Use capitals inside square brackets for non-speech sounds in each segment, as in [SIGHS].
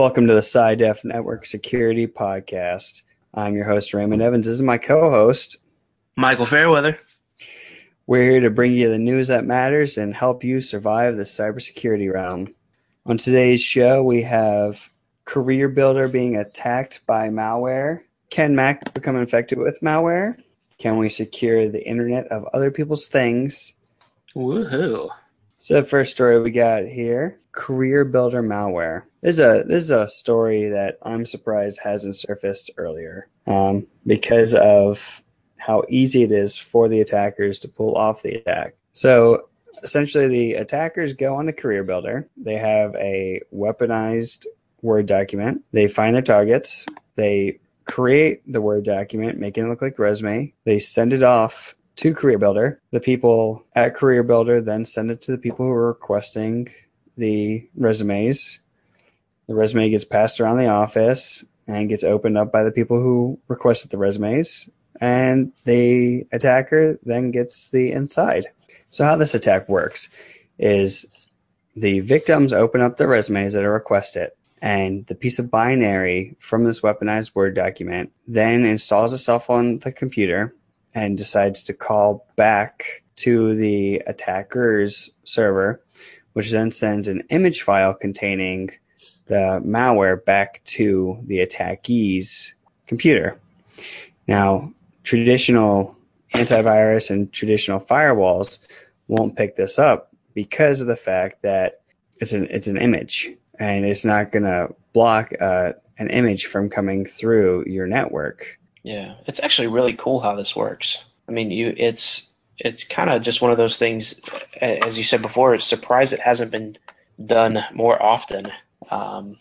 Welcome to the SciDef Network Security Podcast. I'm your host, Raymond Evans. This is my co host, Michael Fairweather. We're here to bring you the news that matters and help you survive the cybersecurity realm. On today's show, we have Career Builder being attacked by malware. Can Mac become infected with malware? Can we secure the internet of other people's things? Woohoo. So the first story we got here, Career Builder malware. This is a this is a story that I'm surprised hasn't surfaced earlier, um, because of how easy it is for the attackers to pull off the attack. So essentially, the attackers go on the Career Builder. They have a weaponized Word document. They find their targets. They create the Word document, making it look like resume. They send it off to Career Builder. The people at Career Builder then send it to the people who are requesting the resumes. The resume gets passed around the office and gets opened up by the people who requested the resumes. And the attacker then gets the inside. So, how this attack works is the victims open up the resumes that are requested and the piece of binary from this weaponized Word document then installs itself on the computer and decides to call back to the attacker's server, which then sends an image file containing the malware back to the attackee's computer. Now, traditional antivirus and traditional firewalls won't pick this up because of the fact that it's an it's an image and it's not going to block uh, an image from coming through your network. Yeah, it's actually really cool how this works. I mean, you it's it's kind of just one of those things, as you said before. It's surprised it hasn't been done more often. Um,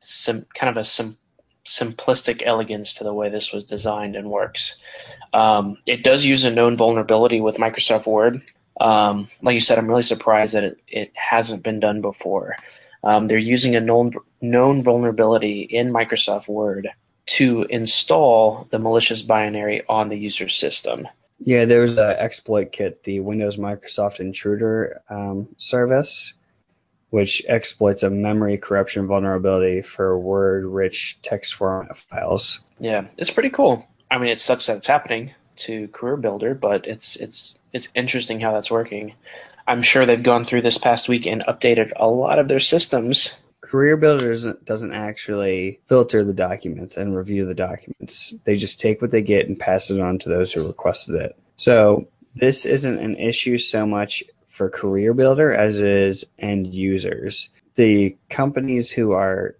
some kind of a sim, simplistic elegance to the way this was designed and works. Um, it does use a known vulnerability with Microsoft Word. Um, like you said, I'm really surprised that it, it hasn't been done before. Um, they're using a known known vulnerability in Microsoft Word to install the malicious binary on the user system. Yeah, there was an exploit kit, the Windows Microsoft Intruder um, service, which exploits a memory corruption vulnerability for word-rich text format files. Yeah, it's pretty cool. I mean, it sucks that it's happening to Career Builder, but it's it's it's interesting how that's working. I'm sure they've gone through this past week and updated a lot of their systems Career Builder doesn't, doesn't actually filter the documents and review the documents. They just take what they get and pass it on to those who requested it. So this isn't an issue so much for Career Builder as it is end users. The companies who are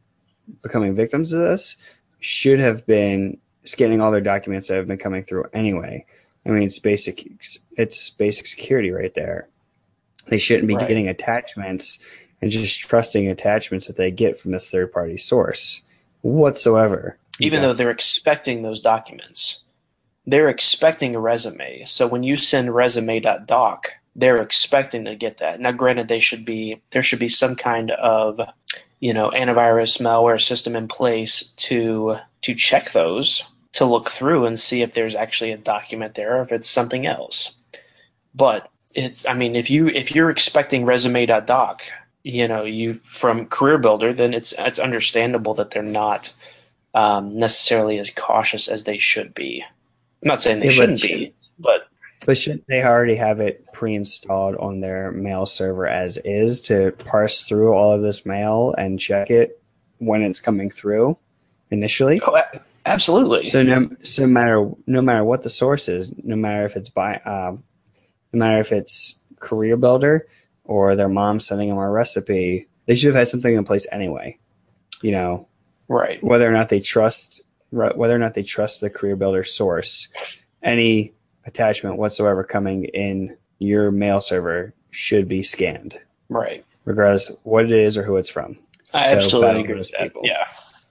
becoming victims of this should have been scanning all their documents that have been coming through anyway. I mean, it's basic. It's basic security right there. They shouldn't be right. getting attachments and just trusting attachments that they get from this third party source whatsoever. Even yeah. though they're expecting those documents, they're expecting a resume. So when you send resume.doc, they're expecting to get that. Now, granted, they should be there should be some kind of you know antivirus malware system in place to to check those to look through and see if there's actually a document there or if it's something else. But it's I mean if you if you're expecting resume.doc you know you from career builder then it's it's understandable that they're not um, necessarily as cautious as they should be. I'm not saying they yeah, shouldn't but be but but shouldn't they already have it pre-installed on their mail server as is to parse through all of this mail and check it when it's coming through initially? Oh, absolutely. So no so matter no matter what the source is no matter if it's by um, no matter if it's career builder or their mom sending them a recipe, they should have had something in place anyway. You know, right? Whether or not they trust, whether or not they trust the career builder source, any attachment whatsoever coming in your mail server should be scanned, right? Regardless what it is or who it's from. I so absolutely agree with that. People. Yeah,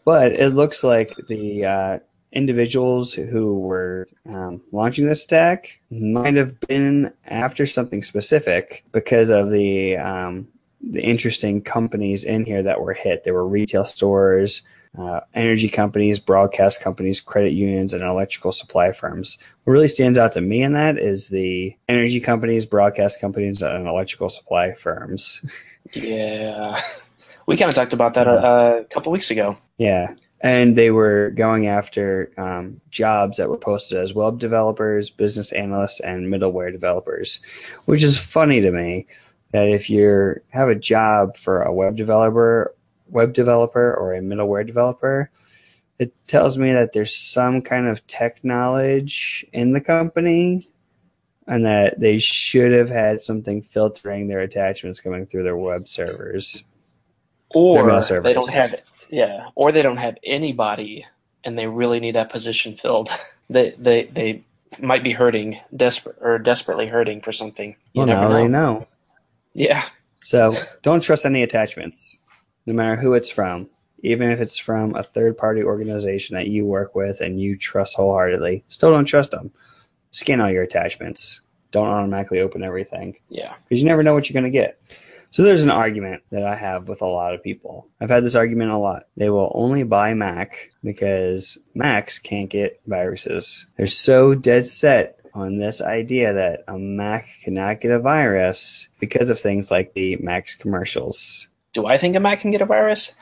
but it looks like the uh, individuals who were um, launching this attack might have been after something specific because of the um, the interesting companies in here that were hit. There were retail stores, uh, energy companies, broadcast companies, credit unions, and electrical supply firms. What really stands out to me in that is the energy companies, broadcast companies, and electrical supply firms. [LAUGHS] Yeah. [LAUGHS] We kind of talked about that a, a couple weeks ago. Yeah. And they were going after um, jobs that were posted as web developers, business analysts, and middleware developers, which is funny to me that if you have a job for a web developer, web developer or a middleware developer, it tells me that there's some kind of tech knowledge in the company and that they should have had something filtering their attachments coming through their web servers. Or they don't have yeah, or they don't have anybody and they really need that position filled. [LAUGHS] they they they might be hurting desperate or desperately hurting for something. You well, never know. they know. Yeah. So don't trust any attachments, no matter who it's from. Even if it's from a third party organization that you work with and you trust wholeheartedly, still don't trust them. Scan all your attachments. Don't automatically open everything. Yeah. Because you never know what you're going to get. So there's an argument that I have with a lot of people. I've had this argument a lot. They will only buy Mac because Macs can't get viruses. They're so dead set on this idea that a Mac cannot get a virus because of things like the Mac's commercials. Do I think a Mac can get a virus?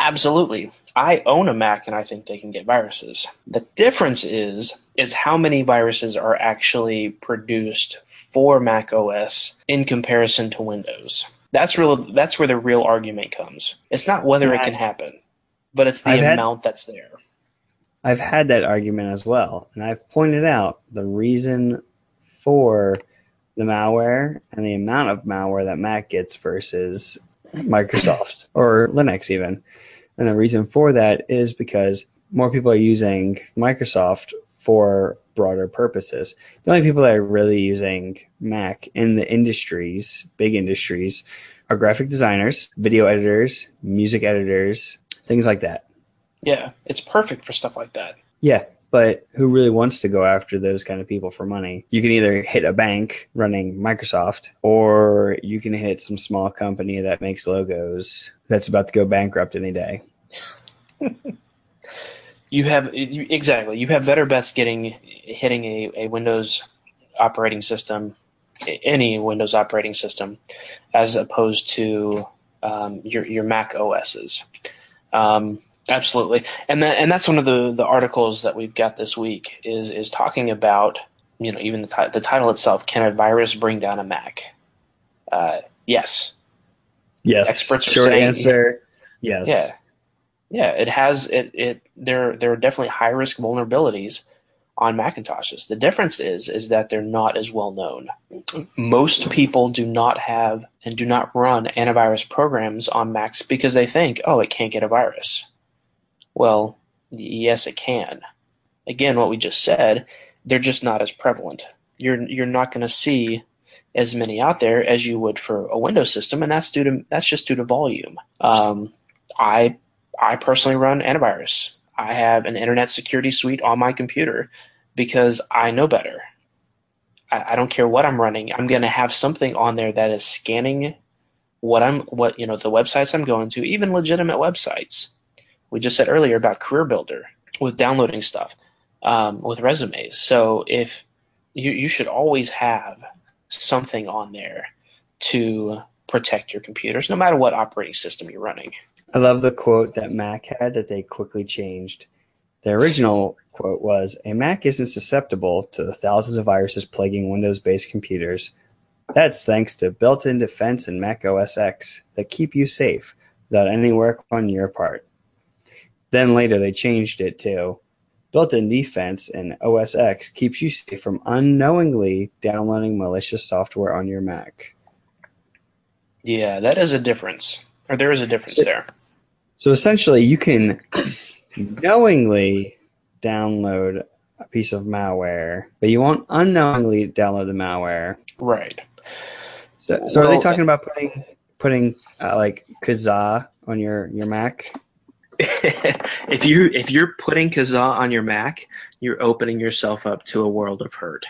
Absolutely. I own a Mac and I think they can get viruses. The difference is is how many viruses are actually produced for Mac OS in comparison to Windows. That's real that's where the real argument comes. It's not whether it can happen, but it's the I've amount had, that's there. I've had that argument as well, and I've pointed out the reason for the malware and the amount of malware that Mac gets versus Microsoft [COUGHS] or Linux even. And the reason for that is because more people are using Microsoft for broader purposes. The only people that are really using Mac in the industries, big industries, are graphic designers, video editors, music editors, things like that. Yeah, it's perfect for stuff like that. Yeah, but who really wants to go after those kind of people for money? You can either hit a bank running Microsoft, or you can hit some small company that makes logos that's about to go bankrupt any day. [LAUGHS] you have exactly. You have better bets getting hitting a, a Windows operating system, any Windows operating system, as opposed to um, your your Mac OSs. Um, Absolutely, and that and that's one of the the articles that we've got this week is is talking about you know even the, t- the title itself. Can a virus bring down a Mac? Uh, yes. Yes. Experts Short saying, answer. Yes. Yeah. Yeah. It has it. It there there are definitely high risk vulnerabilities on Macintoshes. The difference is is that they're not as well known. Most people do not have and do not run antivirus programs on Macs because they think, oh, it can't get a virus. Well, yes, it can. Again, what we just said, they're just not as prevalent. You're you're not going to see as many out there as you would for a Windows system, and that's due to that's just due to volume. Um, I I personally run antivirus. I have an internet security suite on my computer because I know better. I, I don't care what I'm running. I'm going to have something on there that is scanning what I'm what you know the websites I'm going to, even legitimate websites we just said earlier about Career Builder with downloading stuff um, with resumes. So if you you should always have something on there to protect your computers, no matter what operating system you're running. I love the quote that Mac had that they quickly changed. The original quote was A Mac isn't susceptible to the thousands of viruses plaguing Windows based computers. That's thanks to built in defense in Mac OS X that keep you safe without any work on your part. Then later they changed it to built-in defense in OS X keeps you safe from unknowingly downloading malicious software on your Mac. Yeah, that is a difference. Or there is a difference there. So essentially you can knowingly download a piece of malware, but you won't unknowingly download the malware. Right. So, so well, are they talking about putting putting uh, like Kazaa on your your Mac? [LAUGHS] if you if you're putting Kazaa on your Mac, you're opening yourself up to a world of hurt.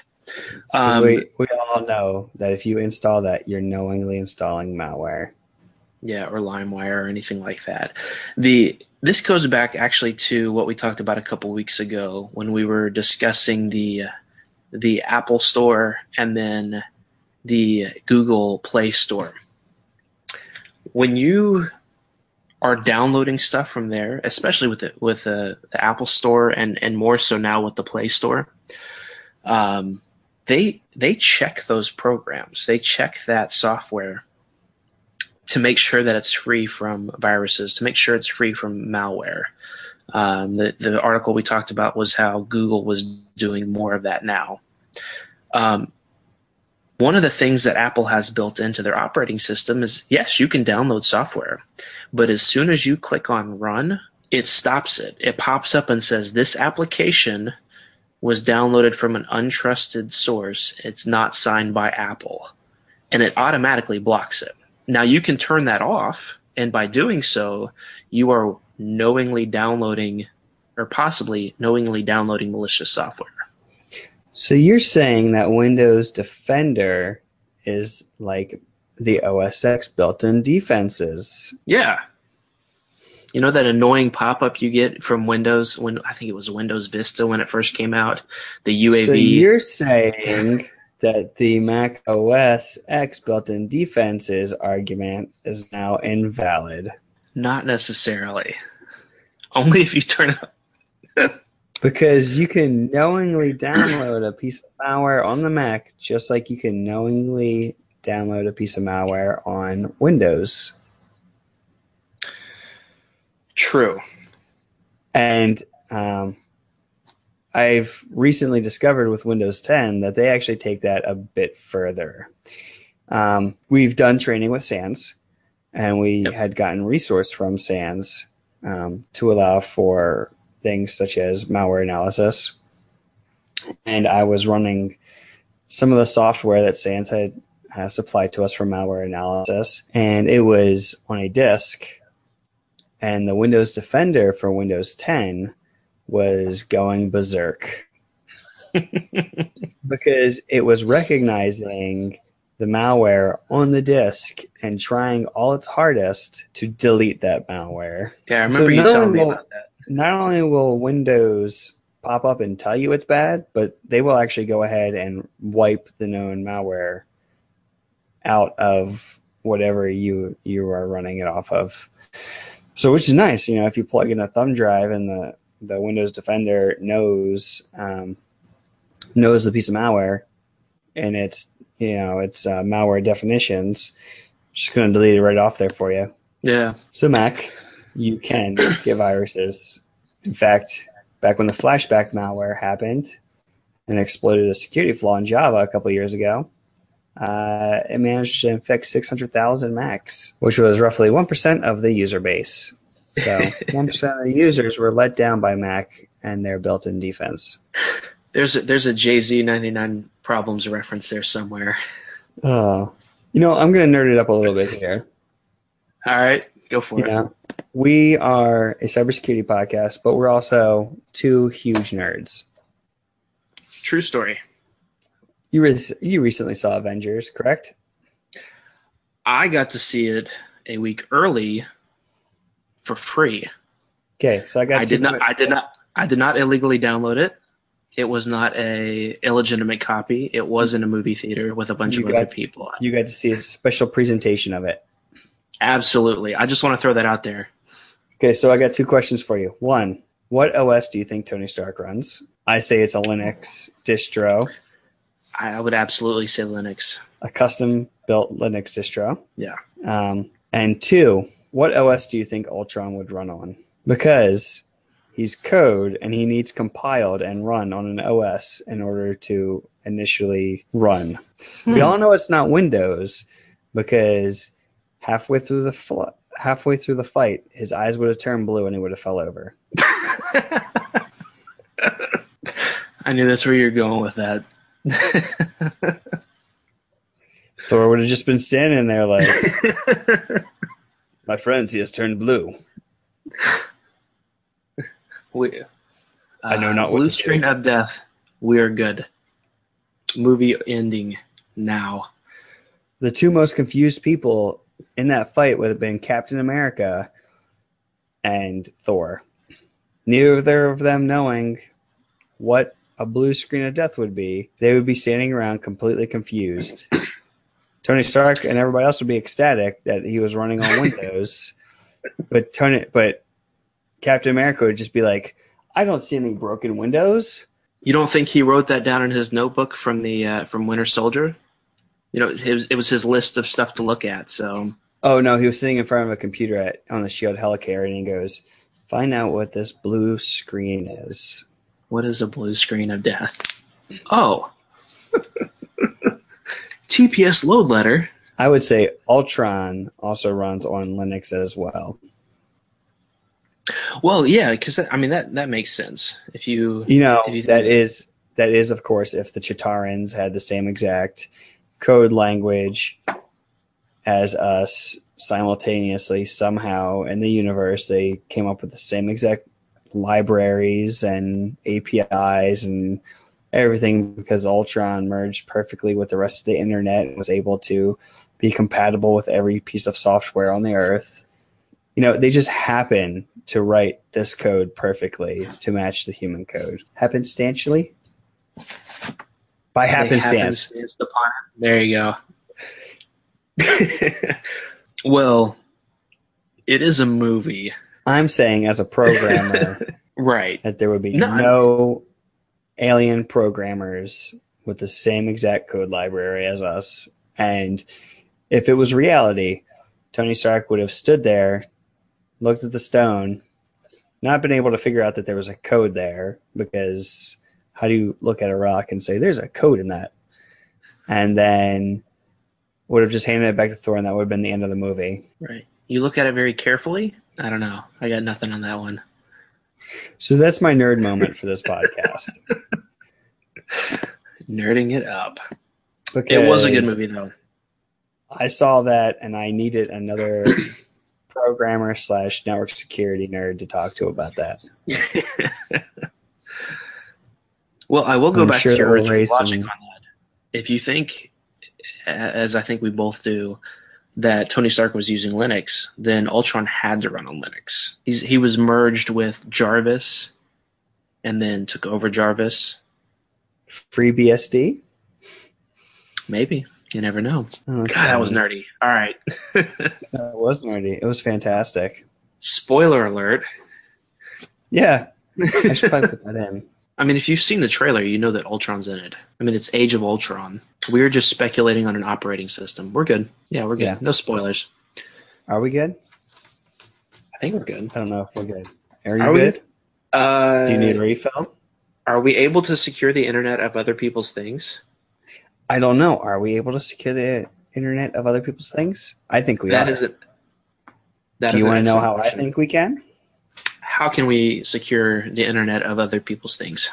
Um, we we all know that if you install that, you're knowingly installing malware. Yeah, or LimeWire or anything like that. The this goes back actually to what we talked about a couple weeks ago when we were discussing the the Apple Store and then the Google Play Store. When you are downloading stuff from there, especially with the, with the, the Apple Store and and more so now with the Play Store. Um, they they check those programs. They check that software to make sure that it's free from viruses, to make sure it's free from malware. Um, the the article we talked about was how Google was doing more of that now. Um, one of the things that Apple has built into their operating system is yes, you can download software, but as soon as you click on run, it stops it. It pops up and says this application was downloaded from an untrusted source. It's not signed by Apple. And it automatically blocks it. Now you can turn that off, and by doing so, you are knowingly downloading or possibly knowingly downloading malicious software. So you're saying that Windows Defender is like the OS X built-in defenses. Yeah. You know that annoying pop-up you get from Windows when I think it was Windows Vista when it first came out, the UAC. So you're saying that the Mac OS X built-in defenses argument is now invalid. Not necessarily. Only if you turn up because you can knowingly download a piece of malware on the Mac just like you can knowingly download a piece of malware on Windows. True. And um, I've recently discovered with Windows 10 that they actually take that a bit further. Um, we've done training with SANS, and we yep. had gotten resource from SANS um, to allow for things such as malware analysis. And I was running some of the software that SANS had has supplied to us for malware analysis, and it was on a disk. And the Windows Defender for Windows 10 was going berserk [LAUGHS] because it was recognizing the malware on the disk and trying all its hardest to delete that malware. Yeah, I remember so you telling me about that not only will Windows pop up and tell you it's bad, but they will actually go ahead and wipe the known malware out of whatever you you are running it off of. So which is nice, you know, if you plug in a thumb drive and the the Windows Defender knows um, knows the piece of malware and it's you know it's uh, malware definitions, just going to delete it right off there for you. Yeah. So Mac, you can [COUGHS] get viruses. In fact, back when the flashback malware happened and exploited a security flaw in Java a couple years ago, uh, it managed to infect 600,000 Macs, which was roughly 1% of the user base. So 1% of the users were let down by Mac and their built-in defense. There's a, there's a Jay Z 99 problems reference there somewhere. Oh, you know, I'm going to nerd it up a little bit here. All right, go for you it. Know, we are a cybersecurity podcast, but we're also two huge nerds. True story. You re- you recently saw Avengers, correct? I got to see it a week early for free. Okay, so I got. I did not. I did not. I did not illegally download it. It was not a illegitimate copy. It was in a movie theater with a bunch you of got, other people. You got to see a special presentation of it. Absolutely. I just want to throw that out there. Okay, so I got two questions for you. One, what OS do you think Tony Stark runs? I say it's a Linux distro. I would absolutely say Linux. A custom built Linux distro. Yeah. Um, and two, what OS do you think Ultron would run on? Because he's code and he needs compiled and run on an OS in order to initially run. Hmm. We all know it's not Windows because halfway through the fl- halfway through the fight, his eyes would have turned blue and he would have fell over. [LAUGHS] I knew that's where you're going with that. [LAUGHS] Thor would have just been standing there like, [LAUGHS] "My friends, he has turned blue." [LAUGHS] We, uh, I know not what blue screen of death. We are good. Movie ending now. The two most confused people in that fight would have been Captain America and Thor. Neither of them knowing what a blue screen of death would be, they would be standing around completely confused. Tony Stark and everybody else would be ecstatic that he was running on [LAUGHS] Windows but Tony, but Captain America would just be like, "I don't see any broken windows." You don't think he wrote that down in his notebook from the uh, from Winter Soldier? You know, it was, it was his list of stuff to look at. So, Oh no, he was sitting in front of a computer at, on the Shield helicarrier, and he goes, "Find out what this blue screen is." what is a blue screen of death? Oh, [LAUGHS] TPS load letter. I would say Ultron also runs on Linux as well. Well, yeah, because I mean that that makes sense. If you You know, you that is that is of course if the Chitarans had the same exact code language as us simultaneously somehow in the universe they came up with the same exact libraries and APIs and everything because Ultron merged perfectly with the rest of the internet and was able to be compatible with every piece of software on the earth. You know, they just happen to write this code perfectly to match the human code. Happenstantially? By happenstance. upon it. There you go. [LAUGHS] well, it is a movie, I'm saying as a programmer [LAUGHS] right? that there would be No, no, alien programmers with the same exact code library as us. And if it was reality, Tony Stark would have stood there, looked at the stone, not been able to figure out that there was a code there because how do you look at a rock and say there's a code in that? And then would have just handed it back to Thor, and that would have been the end of the movie. Right. You look at it very carefully. I don't know. I got nothing on that one. So that's my nerd moment for this podcast. [LAUGHS] Nerding it up. Because It was a good movie though. I saw that and I needed another [COUGHS] programmer slash network security nerd to talk to about that. [LAUGHS] well, I will go I'm back sure to your original logic some- on that. If you think, as I think we both do, that Tony Stark was using Linux, then Ultron had to run on Linux. He's, he was merged with Jarvis, and then took over Jarvis. FreeBSD? Maybe you never know. Oh, God, that was nerdy. All right. [LAUGHS] [LAUGHS] that was nerdy. It was fantastic. Spoiler alert. Yeah. I should probably [LAUGHS] put that in. I mean, if you've seen the trailer, you know that Ultron's in it. I mean, it's Age of Ultron. We're just speculating on an operating system. We're good. Yeah, we're good. Yeah. No spoilers. Are we good? I think we're good. I don't know if we're good. Are you Are we good? good? Uh, Do you need a refill? Are we able to secure the internet of other people's things? I don't know. Are we able to secure the internet of other people's things? I think we That are. is it. That Do you want to know how I think we can? How can we secure the internet of other people's things?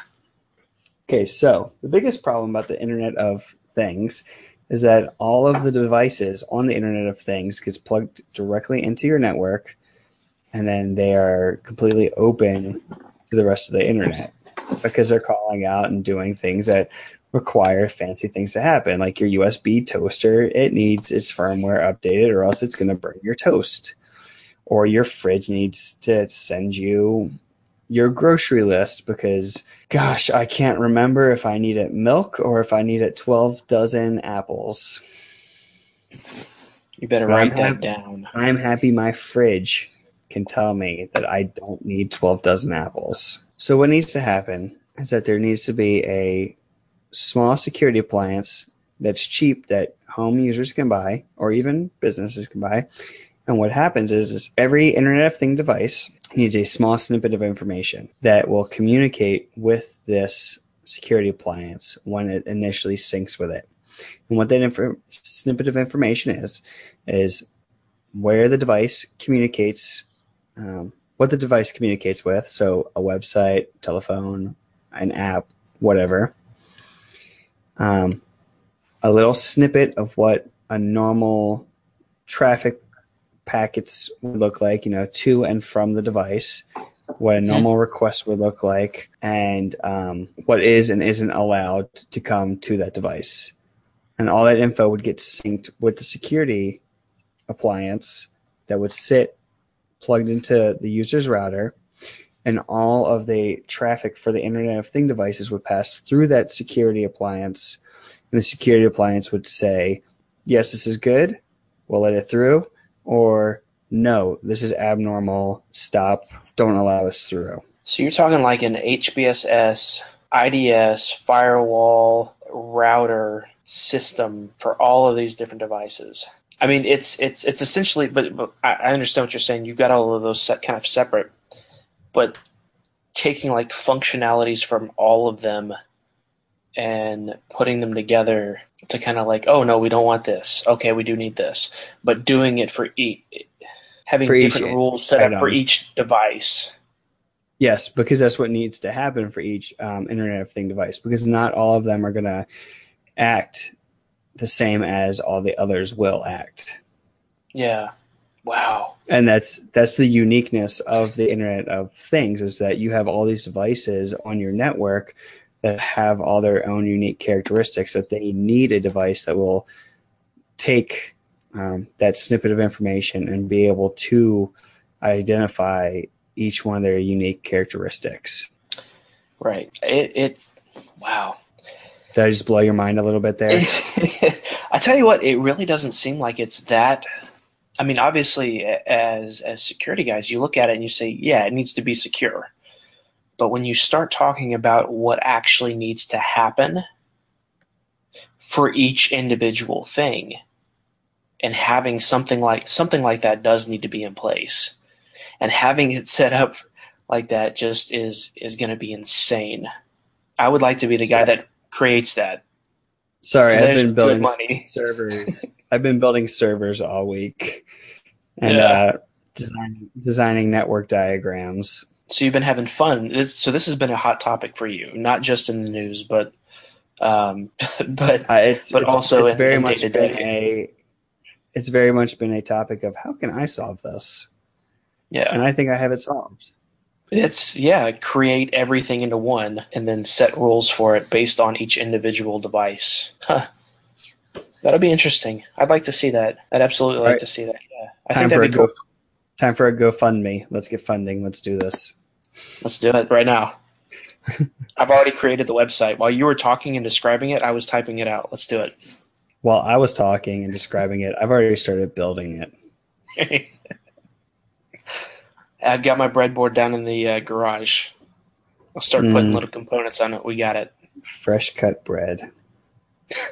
Okay, so the biggest problem about the Internet of Things is that all of the devices on the Internet of Things gets plugged directly into your network, and then they are completely open to the rest of the internet because they're calling out and doing things that require fancy things to happen. Like your USB toaster, it needs its firmware updated, or else it's going to burn your toast. Or your fridge needs to send you your grocery list because gosh, I can't remember if I need it milk or if I need it 12 dozen apples. You better write that down. I'm happy my fridge can tell me that I don't need 12 dozen apples. So, what needs to happen is that there needs to be a small security appliance that's cheap that home users can buy or even businesses can buy. And what happens is, is every Internet of Thing device needs a small snippet of information that will communicate with this security appliance when it initially syncs with it. And what that inf- snippet of information is, is where the device communicates, um, what the device communicates with. So a website, telephone, an app, whatever. Um, a little snippet of what a normal traffic packets would look like, you know, to and from the device, what a normal request would look like, and um, what is and isn't allowed to come to that device. And all that info would get synced with the security appliance that would sit plugged into the user's router. And all of the traffic for the Internet of Thing devices would pass through that security appliance. And the security appliance would say, yes, this is good. We'll let it through or no, this is abnormal. Stop. Don't allow us through. So you're talking like an HBSS, IDS, firewall, router system for all of these different devices. I mean, it's it's it's essentially, but, but I understand what you're saying. You've got all of those set, kind of separate, but taking like functionalities from all of them and putting them together to kind of like, oh no, we don't want this. Okay, we do need this, but doing it for each, having for different each, rules set up for each device. Yes, because that's what needs to happen for each um, Internet of Thing device. Because not all of them are going to act the same as all the others will act. Yeah. Wow. And that's that's the uniqueness of the Internet of Things is that you have all these devices on your network that have all their own unique characteristics that they need a device that will take um, that snippet of information and be able to identify each one of their unique characteristics. Right. It, it's wow. Did I just blow your mind a little bit there? [LAUGHS] I tell you what, it really doesn't seem like it's that. I mean, obviously, as as security guys, you look at it and you say, yeah, it needs to be secure. But when you start talking about what actually needs to happen for each individual thing, and having something like something like that does need to be in place, and having it set up like that just is is going to be insane. I would like to be the guy that creates that. Sorry, I've been building servers. I've been building servers all week, and yeah. uh, designing designing network diagrams. So you've been having fun. so this has been a hot topic for you, not just in the news, but um, [LAUGHS] but uh, it's but it's, also it's very much been a it's very much been a topic of how can I solve this? Yeah, and I think I have it solved. It's yeah, create everything into one and then set rules for it based on each individual device. Huh. That'll be interesting. I'd like to see that. I'd absolutely like right. to see that. Yeah. I time for a cool. go, time for a GoFundMe. Let's get funding. Let's do this. Let's do it right now. [LAUGHS] I've already created the website. While you were talking and describing it, I was typing it out. Let's do it. While I was talking and describing it, I've already started building it. [LAUGHS] I've got my breadboard down in the uh, garage. I'll start putting mm. little components on it. We got it. Fresh cut bread.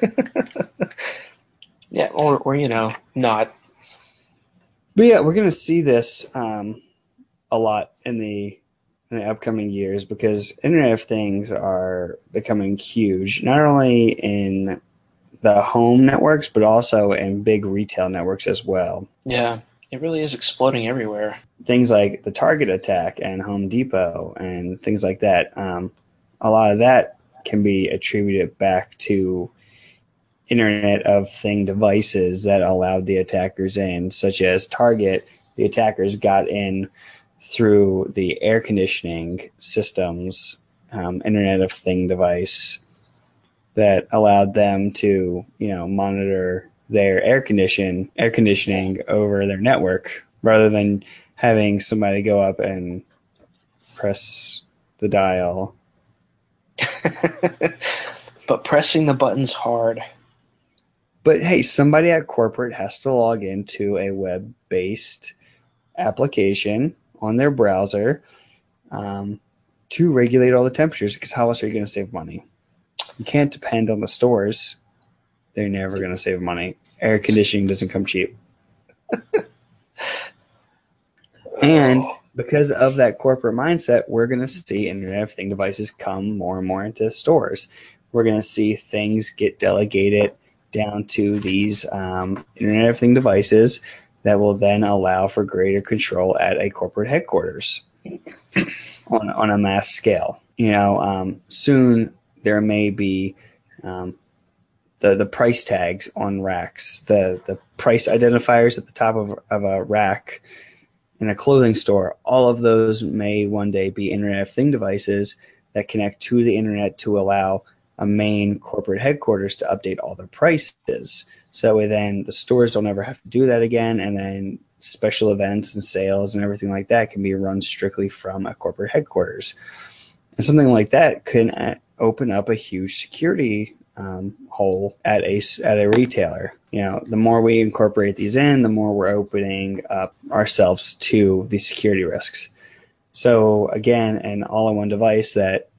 [LAUGHS] yeah, or or you know, not. But yeah, we're gonna see this um, a lot in the in the upcoming years because Internet of Things are becoming huge, not only in the home networks but also in big retail networks as well. Yeah, it really is exploding everywhere. Things like the Target attack and Home Depot and things like that. Um, a lot of that can be attributed back to Internet of Thing devices that allowed the attackers in, such as Target. The attackers got in through the air conditioning systems, um, Internet of Thing device that allowed them to, you know, monitor their air condition air conditioning over their network rather than having somebody go up and press the dial. [LAUGHS] but pressing the buttons hard. But hey, somebody at corporate has to log into a web based application on their browser um, to regulate all the temperatures because how else are you going to save money? You can't depend on the stores. They're never going to save money air conditioning doesn't come cheap. [LAUGHS] and because of that corporate mindset, we're going to see Internet of Thing devices come more and more into stores. We're going to see things get delegated down to these um, Internet of Thing devices that will then allow for greater control at a corporate headquarters [CLEARS THROAT] on, on a mass scale. You know, um, soon there may be um, the the price tags on racks, the the price identifiers at the top of, of a rack in a clothing store. All of those may one day be Internet of Thing devices that connect to the internet to allow a main corporate headquarters to update all their prices. So then the stores don't ever have to do that again, and then special events and sales and everything like that can be run strictly from a corporate headquarters. And something like that can uh, open up a huge security um, hole at a at a retailer. You know, the more we incorporate these in, the more we're opening up ourselves to these security risks. So again, an all-in-one device that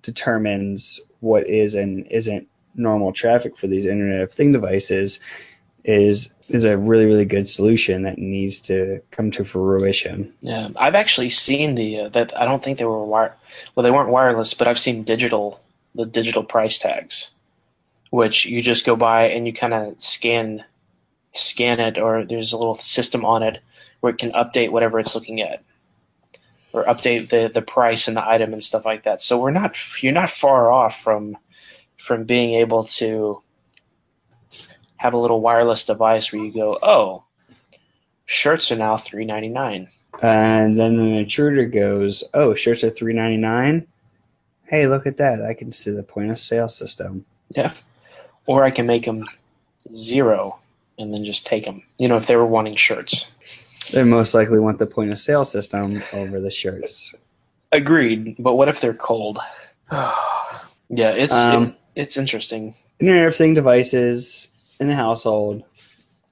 determines what is and isn't normal traffic for these Internet of Thing devices is is a really really good solution that needs to come to fruition. Yeah, I've actually seen the uh, that I don't think they were wire well they weren't wireless, but I've seen digital the digital price tags, which you just go by and you kind of scan scan it, or there's a little system on it where it can update whatever it's looking at, or update the the price and the item and stuff like that. So we're not you're not far off from from being able to have a little wireless device where you go, oh, shirts are now three ninety nine. And then an intruder goes, oh, shirts are three ninety nine. Hey, look at that! I can see the point of sale system. Yeah, or I can make them zero and then just take them. You know, if they were wanting shirts. They most likely want the point of sale system over the shirts. Agreed, but what if they're cold? [SIGHS] yeah, it's um, it, it's interesting. Internet of Thing devices in the household,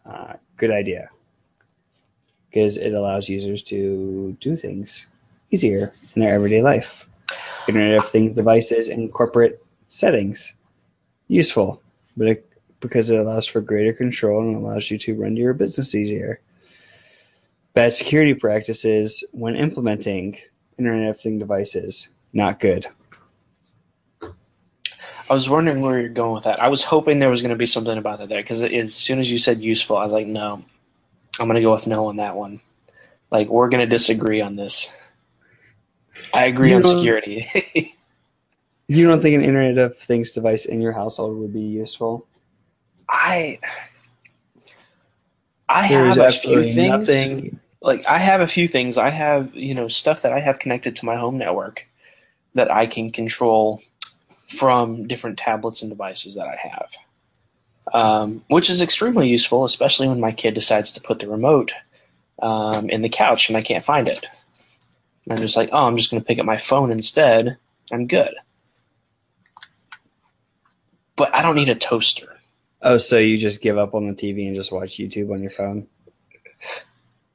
uh, good idea because it allows users to do things easier in their everyday life. Internet of Things devices in corporate settings, useful, but it, because it allows for greater control and allows you to run your business easier. Bad security practices when implementing Internet of Things devices, not good. I was wondering where you're going with that. I was hoping there was going to be something about that there because as soon as you said useful, I was like, no, I'm going to go with no on that one. Like we're going to disagree on this. I agree you on security. [LAUGHS] you don't think an Internet of Things device in your household would be useful? I I have a few things. Nothing. Like I have a few things. I have you know stuff that I have connected to my home network that I can control from different tablets and devices that I have, um, which is extremely useful, especially when my kid decides to put the remote um, in the couch and I can't find it. And I'm just like, oh, I'm just going to pick up my phone instead. I'm good. But I don't need a toaster. Oh, so you just give up on the TV and just watch YouTube on your phone?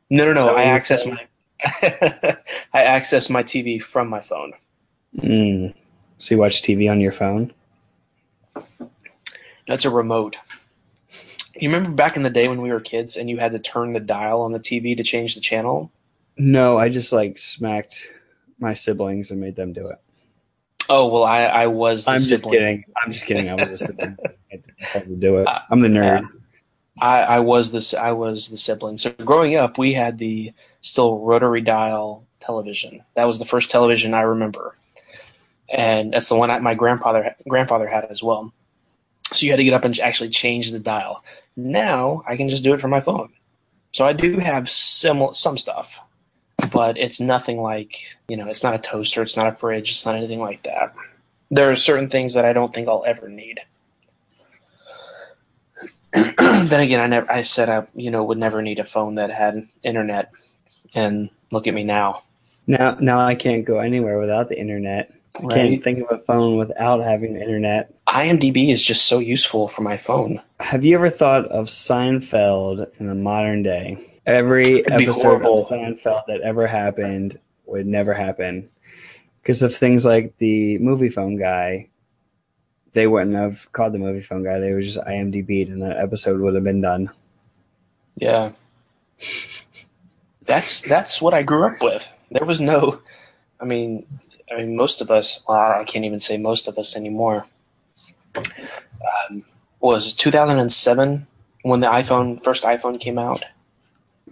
No, no, no. [LAUGHS] I access my I access my TV from my phone. Mm. So you watch TV on your phone? That's a remote. You remember back in the day when we were kids and you had to turn the dial on the TV to change the channel? No, I just like smacked my siblings and made them do it. Oh well, I I was. I'm sibling. just kidding. I'm just kidding. I was a sibling. [LAUGHS] I had to do it. I'm the nerd. I, I was this. I was the sibling. So growing up, we had the still rotary dial television. That was the first television I remember and that's the one my grandfather grandfather had as well. So you had to get up and actually change the dial. Now I can just do it from my phone. So I do have some some stuff, but it's nothing like you know. It's not a toaster. It's not a fridge. It's not anything like that. There are certain things that I don't think I'll ever need. [CLEARS THROAT] then again, I never. I said I you know would never need a phone that had internet, and look at me now. Now, now I can't go anywhere without the internet. I right? can't think of a phone without having internet. IMDb is just so useful for my phone. Have you ever thought of Seinfeld in the modern day? Every episode of Seinfeld that ever happened would never happen because of things like the movie phone guy. They wouldn't have called the movie phone guy. They would just IMDb'd, and that episode would have been done. Yeah, [LAUGHS] that's that's what I grew up with. There was no, I mean, I mean, most of us, well, I can't even say most of us anymore, um, was 2007 when the iPhone, first iPhone came out.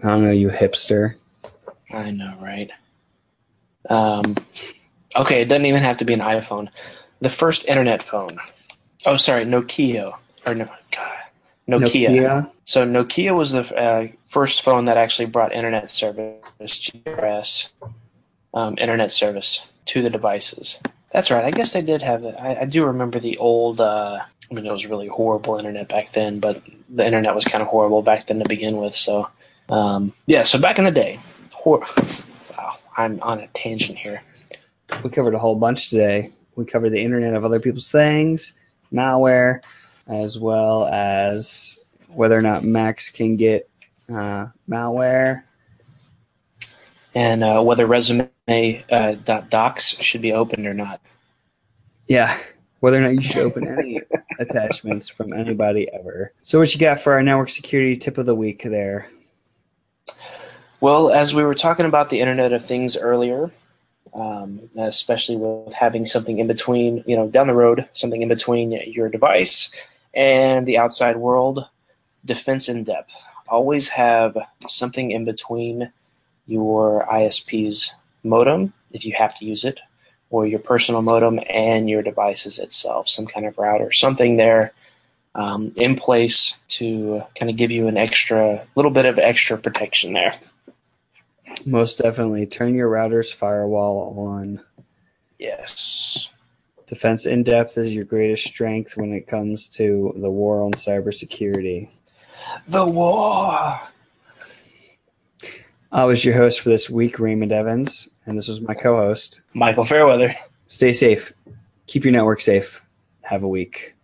I don't know, you hipster. I know, right? Um, okay, it doesn't even have to be an iPhone. The first internet phone. Oh, sorry, Nokia. Or no, God. Nokia. Nokia. So Nokia was the uh, first phone that actually brought internet service, GRS, um, internet service to the devices. That's right. I guess they did have it. I, I do remember the old. Uh, I mean, it was really horrible internet back then, but the internet was kind of horrible back then to begin with. So, um, yeah. So back in the day, hor- wow, I'm on a tangent here. We covered a whole bunch today. We covered the internet of other people's things, malware, as well as whether or not Macs can get uh, malware. And uh, whether resume uh, docs should be opened or not. Yeah, whether or not you should open any [LAUGHS] attachments from anybody ever. So, what you got for our network security tip of the week there? Well, as we were talking about the Internet of Things earlier, um, especially with having something in between, you know, down the road, something in between your device and the outside world, defense in depth. Always have something in between your ISP's modem, if you have to use it, or your personal modem and your devices itself, some kind of router, something there um, in place to kind of give you an extra, little bit of extra protection there. Most definitely. Turn your router's firewall on. Yes. Defense in depth is your greatest strength when it comes to the war on cybersecurity. The war. I was your host for this week, Raymond Evans, and this was my co host, Michael Fairweather. Stay safe. Keep your network safe. Have a week.